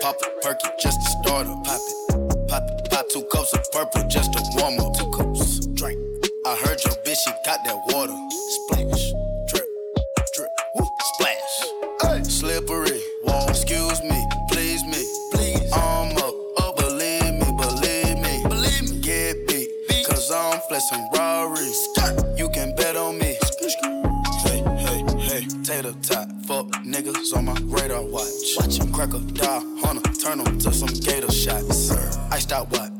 Pop a perky just to start up. Pop it. Pop it. Pop two cups of purple just to warm up. Two cups. Drink. I heard your bitch, she got that water. Splash. Watch him crack a die hunter. Turn them to some gator shots. Iced out watch.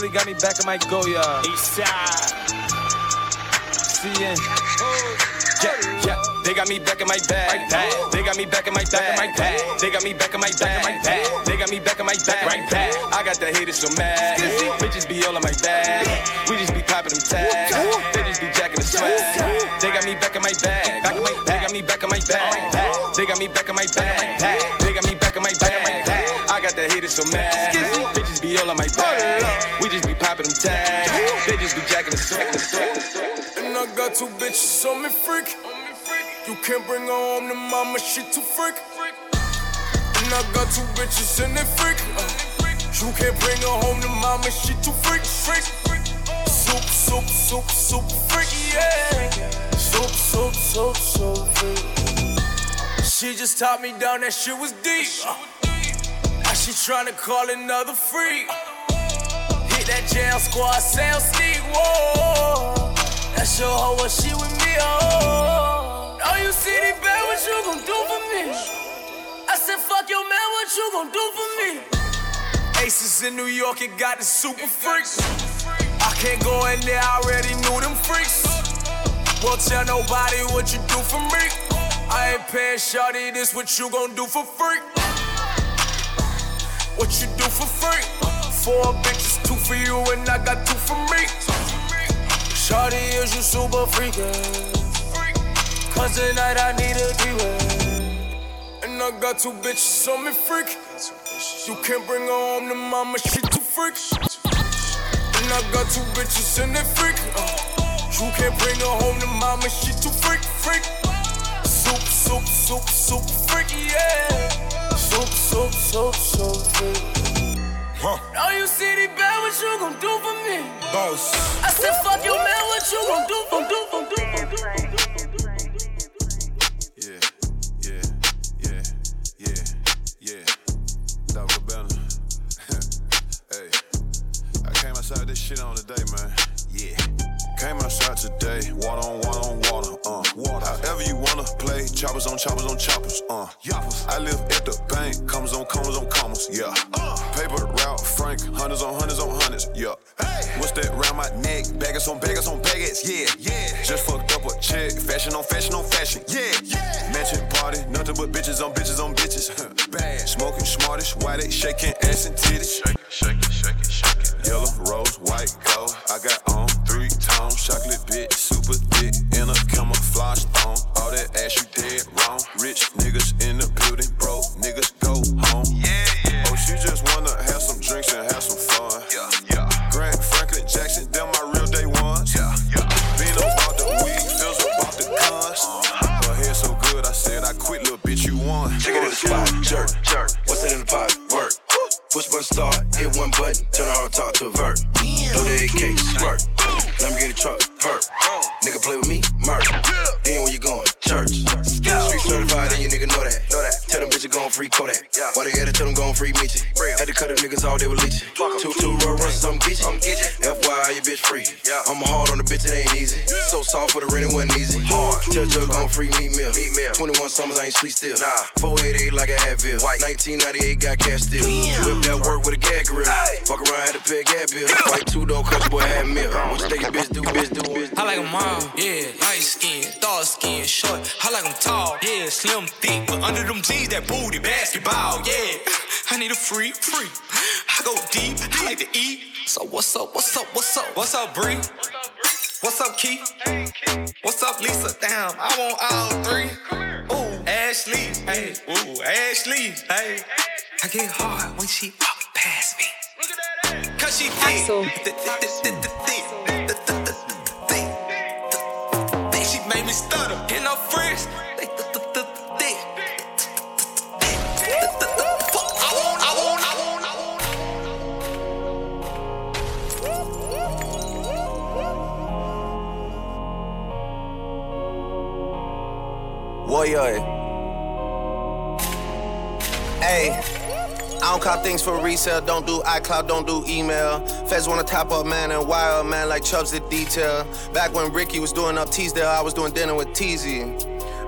Really got me back in my Goya. East side. CN. Yeah, yeah. They got me back in my bag. They got me back in my bag. They got me back in my bag. They got me back in my bag. I got the haters so mad. Bitches be all on my bag. We just be popping them tags. They just be jacking the swag. They got me back in my bag. They got me back in my bag. They got me back in my bag. They got me back in my bag. I got the haters so mad. All on my bag. We just be popping them tags. They just be jacking the swag. And I got two bitches on me freak. You can't bring her home to mama, she too freak. And I got two bitches in they freak. You can't bring her home to mama, she too freak. Freak. Soup, soup, soup, soup, freaky, yeah. Soup, soup, soup, soup, freak. She just taught me down that shit was deep. She tryna call another freak. Hit that jail squad, sound sneak, whoa. That's your hoe, what she with me, oh. Now you see the bad, what you gon' do for me? I said, fuck your man, what you gon' do for me? Aces in New York, it got the super freaks. I can't go in there, I already knew them freaks. Won't tell nobody what you do for me. I ain't paying shawty, this what you gon' do for free. What you do for free? Four bitches, two for you, and I got two for me. Shawty, is you super freakin'? Cause tonight I need a D-Way. And I got two bitches on me freak. You can't bring her home to mama, she too freak. And I got two bitches in that freak. Uh, you can't bring her home to mama, she too freak, freak. Soup, soup, soup, soup, freaky, yeah. Soup, soup, soup, soup, freak. Huh. Now you see the bad, what you gon' do for me? Boss. I said, fuck your man, what you gon' do for, do for, do for, do. Yeah, yeah, yeah, yeah, yeah. Dr. Banner. hey, I came outside this shit on today, man. Yeah. Came outside today, water on water on water, uh. Water. However you wanna play, choppers on choppers on choppers, uh. Yoppers. I live at the bank, commas on commas on commas, yeah. Uh. Paper route, Frank, hundreds on hundreds on hundreds, yeah. Hey. What's that round my neck? Baggers on baggers on baggers, yeah. Yeah. Just fucked up a check, fashion on fashion on fashion, yeah. Yeah. Mansion party, nothing nothing but bitches on bitches on bitches. Bad. Smoking smartish, why they shaking ass and titties? Shake it, shake it, shake it, shake it. Yellow, rose, white, gold. I got on three tones, chocolate bitch, super ain't sleep still. Nah. 488 like a Advil. 1998 got cash still. Whip that work with a gag grill. Fuck around, had to pay a gag bill. Fight two door, country boy had meal. What you think your bitch do, bitch do, bitch do. I like 'em all, yeah. Light skin, dark skin, short. I like like 'em tall, yeah. Slim, thick, but under them jeans, that booty, basketball, yeah. I need a free, free. I go deep, I like to eat. So what's up, what's up, what's up? What's up, Bree? What's up, Keith? What's up, Lisa? Damn, I want all three. Ooh, Ashley, hey, ooh, Ashley, hey. I get hard when she walk past me. Look at that. ass. Cause she thick. She made me stutter. In her friends, they Hey. I don't cop things for resale, don't do iCloud, don't do email. Feds wanna top up man and wire man like Chubbs did detail. Back when Ricky was doing up Teasdale, I was doing dinner with Teasy.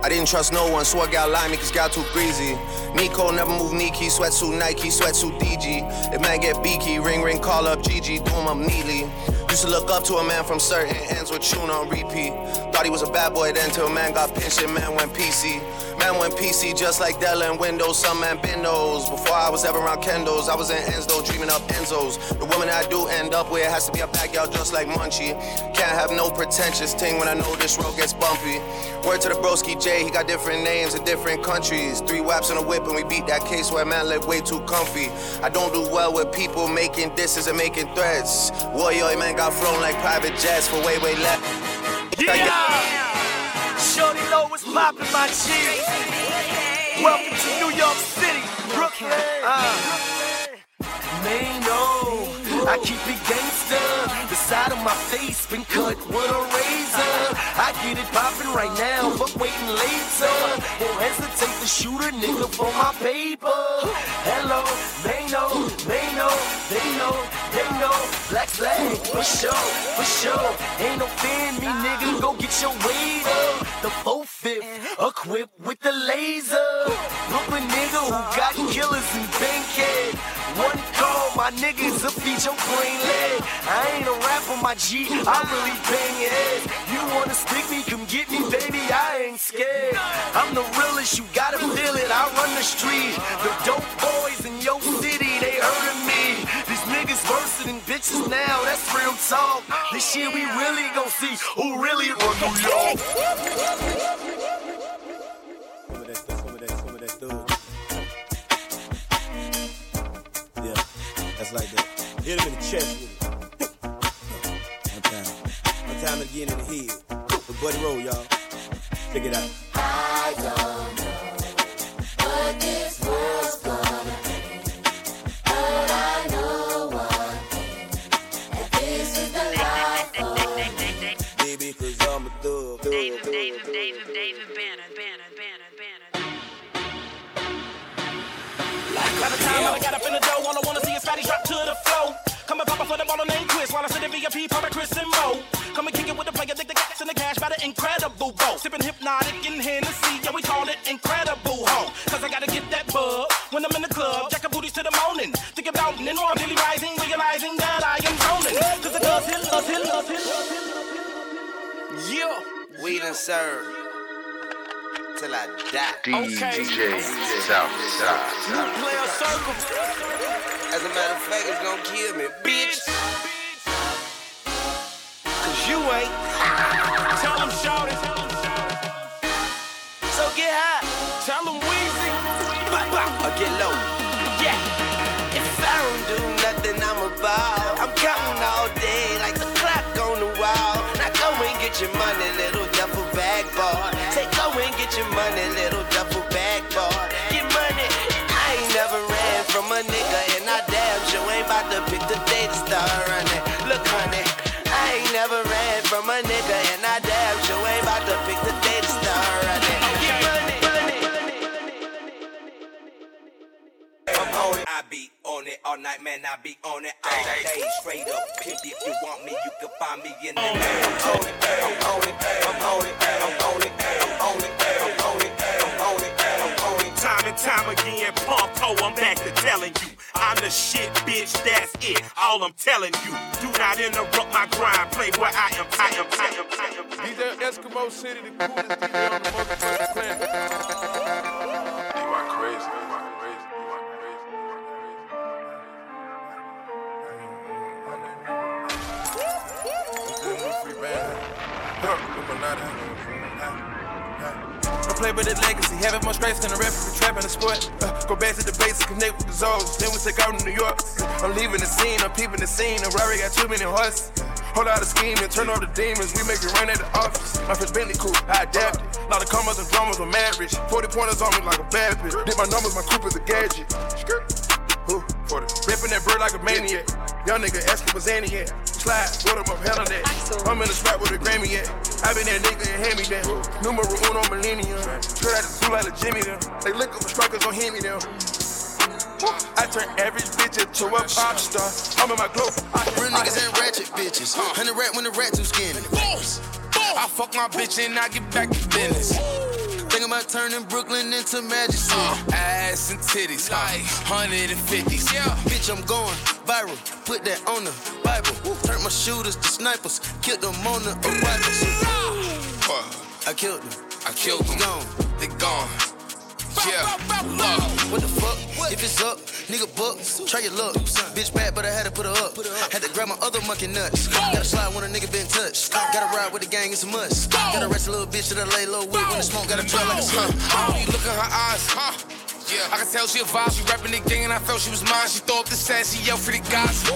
I didn't trust no one, swore gal lie me cause gal too greasy. Nico never move Nike, sweatsuit Nike, sweatsuit DG. If man get beaky, ring ring, call up GG, do him up neatly. Used to look up to a man from certain ends with tune on repeat. Thought he was a bad boy then till man got pinched and man went PC. Man went PC just like Dell and Windows, some man been those. Before I was ever around Kendos, I was in Enzo, dreaming up Enzos. The woman I do end up with has to be a gal just like Munchie. Can't have no pretentious ting when I know this road gets bumpy. Word to the broski J, he got different names in different countries. Three waps on a whip and we beat that case where man live way too comfy. I don't do well with people making disses and making threats. Warrior man got flown like private jets for way, way less. Yeah! Shorty know what's poppin', my G. Welcome to New York City, Brooklyn. Uh. Mano, I keep it gangsta. The side of my face been cut with a razor. I get it poppin' right now, but waiting later. Won't hesitate to shoot a nigga for my paper. Hello, they know, they know, they know. Black flag, for sure, for sure. Ain't no fear me, nigga. Go get your weight up. The 4 fifth, equipped with the laser. Brooklyn nigga who got killers in Bankhead. One call, my niggas a feature plain lead. I ain't a rapper, my G, I really bang your head. You wanna stick me, come get me, baby, I ain't scared. I'm the realest, you gotta feel it, I run the street. The dope boys in your city, they. These niggas worse than bitches now, that's real talk. This shit we really gon' see who really run New York. Some of that, some of that, some of that, yeah, that's like that. Hit him in the chest with it. One time. One time again in the head. With Buddy Roll, y'all. Check it out. I don't know what this world's got up in the dough, all I wanna see is fatty drop to the flow. Come and pop up for the ball named Chris while I sit in VIP, pop Chris and Mo. Come and kick it with the player, dig the gas and the cash by the incredible bow. Sipping hypnotic in Hennessy, yeah, we call it incredible ho. Cause I gotta get that bug when I'm in the club, jack booties to the morning. Think about and more, really rising, realizing that I am zoning. Cause the girls hit, love, hit, love, hit, love, hit, love. Yeah, we done served. Till I die. DJ Southside. New player circle. As a matter of fact, it's gonna kill me, bitch. Cause you ain't. Tell them shout it. all night, man. I be on it all day. Straight up pimp. If you want me, you can find me in the name. I'm on it, I'm on it, I'm on it, I'm on it, I'm on it, I'm on it, I'm on it, I'm on it. Time and time again, Pompo, I'm back to telling you. I'm the shit, bitch, that's it. All I'm telling you. Do not interrupt my grind. Play where I am, I am, I am, I am. I am. DJ Eskimo City, the coolest DJ on the motherfucking planet. Play with the legacy, having more stripes than a referee, trapping the sport. Uh, go back to the basics, connect with the zones. Then we take out New York. I'm leaving the scene, I'm peeping the scene. And Rory got too many horses. Hold out a scheme and turn off the demons. We make it run at the office. My first Bentley coupe, I adapted. lot of commas and dramas, mad rich. 40 pointers on me like a bad bitch. Did my numbers, my coupe is a gadget. Who? 40. Ripping that bird like a maniac. Young nigga asking what's Annie at. Slide, what up, hell on that. I'm in the spot with a Grammy at. I been that nigga and hand me that. Numero uno millennium. Straight out the school like a Jimmy them. They look up for strikers on Hemi them. I turn every bitch into a pop star. I'm in my glow. Real niggas ain't ratchet bitches. Hundred rat when the rat too skinny. I fuck my bitch and I get back to business. Think about turning Brooklyn into Magic City. ass and titties, like 150s. Yeah. Bitch, I'm going viral. Put that on the Bible. Turn my shooters to snipers. Killed them on the arrivals. I killed them. I killed them. Gone. They gone. Yeah, look. What the fuck? If it's up, nigga buck, try your luck. Bitch bad, but I had to put her up. Had to grab my other monkey nuts. Gotta slide when a nigga been touched. Gotta ride with the gang, it's a must. Gotta rest a little bitch that I lay low with when the smoke gotta trail like a sun. I don't look in her eyes, huh? Yeah, I can tell she a vibe, she rapping the gang and I felt she was mine. She throw up the sass, she yell for the guys. Uh,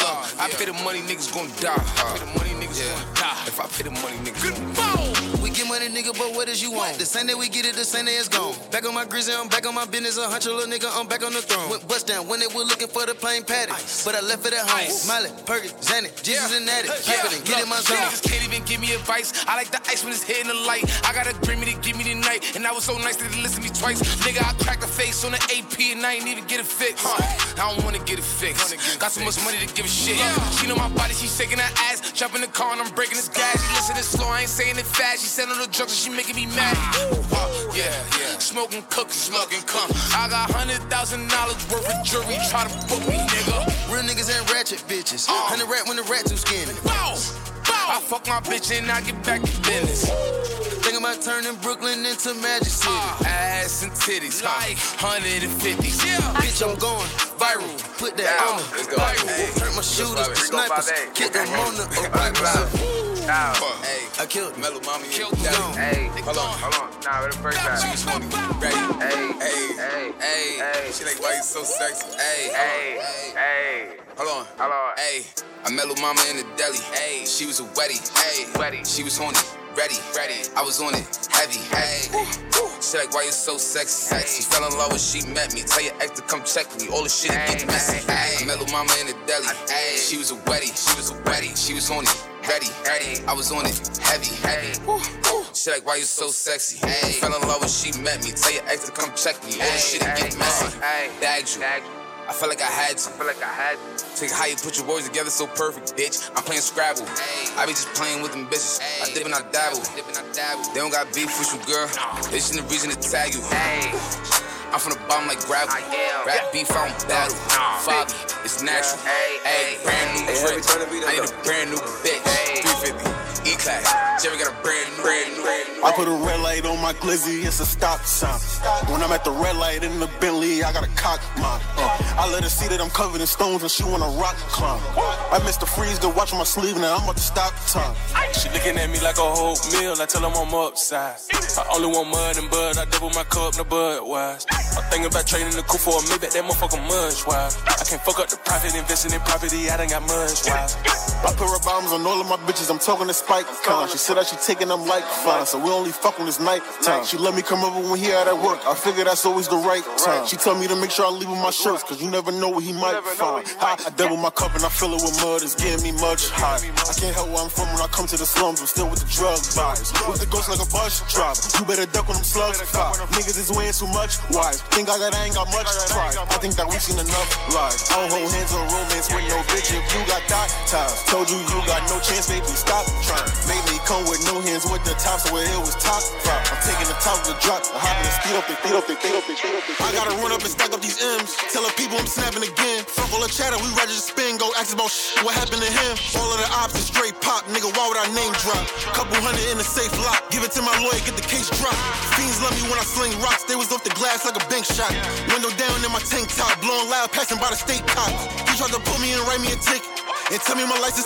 look, I pay the money, niggas gon' die. I pay the money, niggas gon' die. If I pay the money, niggas gon' die. Get money, nigga, but what is you want? The same day we get it, the same day it's gone. Back on my grizzly, I'm back on my business. A hunch a little nigga, I'm back on the throne. Went bust down when they were looking for the plain patty. But I left it at home. Miley, Perkins, Xanny, Jesus and Natty. It and get in my zone. Niggas can't even give me advice. I like the ice when it's hitting the light. I got a dream to give me the night. And I was so nice that they listen to me twice. Nigga, I cracked the face on the AP and I ain't even get it fixed. I don't wanna get it fixed. Got so much money to give a shit. Yeah. She know my body, she shaking her ass. Jump in the car and I'm breaking this gas. She listen slow, I ain't saying it fast. She said on the drugs and she making me mad. Uh, yeah, yeah. Smoking cookies, smoking cum. I got hundred thousand dollars worth of jewelry. Try to book me, nigga. Real niggas ain't ratchet bitches. Hundred rat when the rat too skinny. I fuck my bitch and I get back to business. Think about turning Brooklyn into Magic City. ass and titties, like 150s. Yeah. Bitch, I'm going viral. Put that on the Bible. Turn my shooters to snipers. Kill them on the arrivals. Hey, I killed. Mellow mama, killed. Hey, hold on, hold on. Nah, where the first time? She's funny. Ready? Hey, Hey, hey, hey, hey. She like, why you so sexy? Hey, hey, hey. Hold on. Hold on. Hey, I met little mama in the deli. Hey, she was a wetty. Hey. She was horny. Ready, ready. I was on it, heavy. Hey, she like, why you so sexy? Sexy. Fell in love when she met me. Tell your ex to come check me. All the shit get messy. hey, I met little mama in the deli. Hey. She was a wetty. She was a wetty. She was horny. Ready, ready. I was on it, heavy, heavy. She like, why you so sexy? Hey. Fell in love when she met me. Tell your ex to come check me. All the shit get messy. Hey, Bagged you. I felt like I had to. I feel like I had Take how you put your words together so perfect, bitch. I'm playing Scrabble. I be just playing with them bitches. I dip and I dabble. They don't got beef with you, girl. They just need a reason to tag you. I'm from the bottom like gravel. Rap beef, I don't battle. Fabi, it's natural. Hey, brand new drip. I need a brand new bitch. 350. E-Class. Jerry got a brand new, brand new, brand new. I put a red light on my glizzy, it's a stop sign. When I'm at the red light in the Bentley, I got a cock mine. Uh, I let her see that I'm covered in stones and she wanna rock climb. I missed the freeze to watch my sleeve, now I'm about to stop the time. She looking at me like a whole meal. I tell them I'm upside. I only want mud and bud. I double my cup, no bud wise. I'm thinking about trading the coupe for a Maybach. That motherfucker much wise. I can't fuck up the profit, investing in property. I done got much wise. I put her bombs on all of my bitches, I'm talking to Spike Con. She said that she taking them like fine, so we only fuck when it's night time. She let me come over when he out at work. I figure that's always the right time. She told me to make sure I leave with my shirts, cause you never know what he might find. I, I double my cup and I fill it with mud, it's getting me much high. I can't help where I'm from when I come to the slums, I'm still with the drug buyers. With the ghost like a bus driver. You better duck when them slugs fly. Niggas is weighing too much. Why? Think I got, I ain't got much pride. I think that we seen enough lies. I don't hold hands on romance with no bitch if you got that ties. Told you you got no chance, baby, stop trying. Made me come with no hands with the top, so where it was top five. I'm taking the top of the drop, I hop in the speed up, they speed up, they speed up, they speed up. I gotta run up and stack up these M's. Tell the people I'm snapping again. Fuck all the chatter, we ready to spin. Go ask about shit. What happened to him? All of the ops is straight pop, nigga. Why would I name drop? Couple hundred in the safe lock. Give it to my lawyer, get the case dropped. Fiends love me when I sling rocks. They was off the glass like a bank shot. Window down in my tank top, blowing loud, passing by the state cops. He tried to pull me and write me a ticket. And tell me my license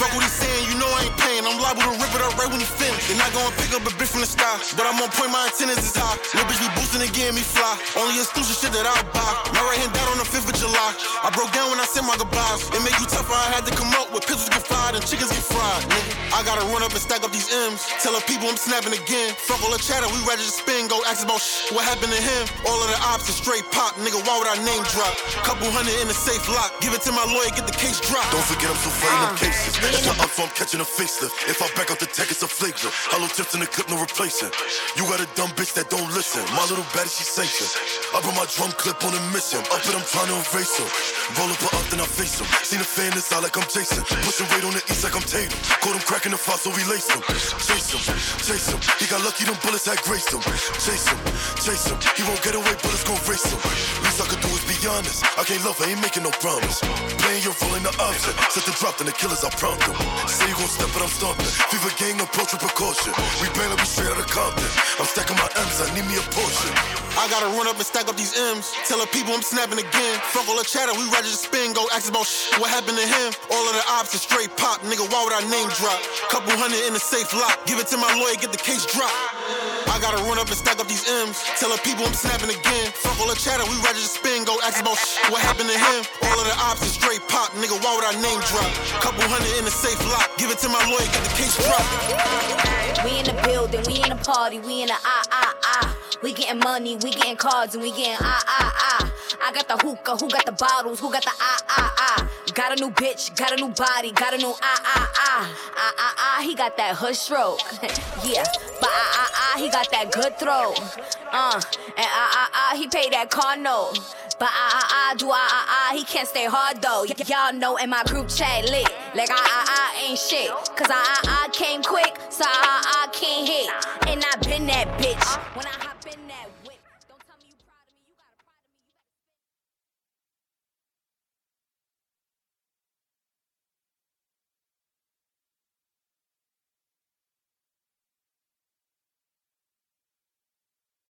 Fuck what he saying, you know I ain't paying. I'm liable to rip it up right when he finished. Then I go and pick up a bitch from the sky. But I'm on point, my antennas is high. Little bitch be boosting and getting me fly. Only exclusive shit that I buy. My right hand died on the 5th of July. I broke down when I said my goodbyes. It make you tougher, I had to come up with pistols get fired and chickens get fried. Nigga, I gotta run up and stack up these M's. Tell the people I'm snapping again. Fuck all the chatter, we ready to spin. Go ask about shit. What happened to him? All of the ops is straight pop. Nigga, why would I name drop? Couple hundred in the safe lock. Give it to my lawyer, get the case dropped. Don't forget I'm so fighting them cases. Up, so I'm catching a facelift. If I back out the tech, it's a flagrant. Hollow tips in the clip, no replacing. You got a dumb bitch that don't listen. My little baddie, she sanctioned. I put my drum clip on a mission. Up it, I'm trying to erase him. Roll up her up, then I face him. Seen a fan inside like I'm Jason. Pushing weight on the east like I'm Tatum. Caught him cracking the file, so we laced him. Chase him, chase him. He got lucky, them bullets had graced him. Chase him, chase him. He won't get away, bullets gon' race him. Least I could do is be honest. I can't love her, ain't making no promise. Playing your role in the object. Set the drop, then the killers, I prompt them. Say you gon' step, but I'm stomping. Fever gang approach with precaution. We bang like we straight out of Compton. I'm stacking my M's, I need me a portion. I gotta run up and stack up these M's. Tell the people I'm snapping again. Fuck all the chatter, we ready to spin. Go ask about shit. What happened to him? All of the ops is straight pop. Nigga, why would I name drop? Couple hundred in the safe lock. Give it to my lawyer, get the case dropped. I gotta run up and stack up these M's. Tell the people I'm snapping again. Fuck all the chatter, we ready to spin. Go ask about shit. What happened to him? All of the ops is straight pop. Nigga, why would I name drop? Couple hundred in the safe lock. Give it to my lawyer, get the case dropped. We in the building, we in the party, we in the ah ah ah. We getting money, we getting cards, and we getting ah ah ah. I got the hookah, who got the bottles, who got the ah ah ah. Got a new bitch, got a new body, got a new ah ah ah. Ah ah ah, he got that hood stroke. yeah, but ah ah ah, he got that good throw. Uh, and ah ah ah, he paid that car note. But ah ah ah, do ah ah ah, he can't stay hard though. Y- y'all know in my group chat lit. Like ah ah ah ain't shit. Cause ah ah ah came quick, so ah ah ah can't hit. And I been that bitch. When I hop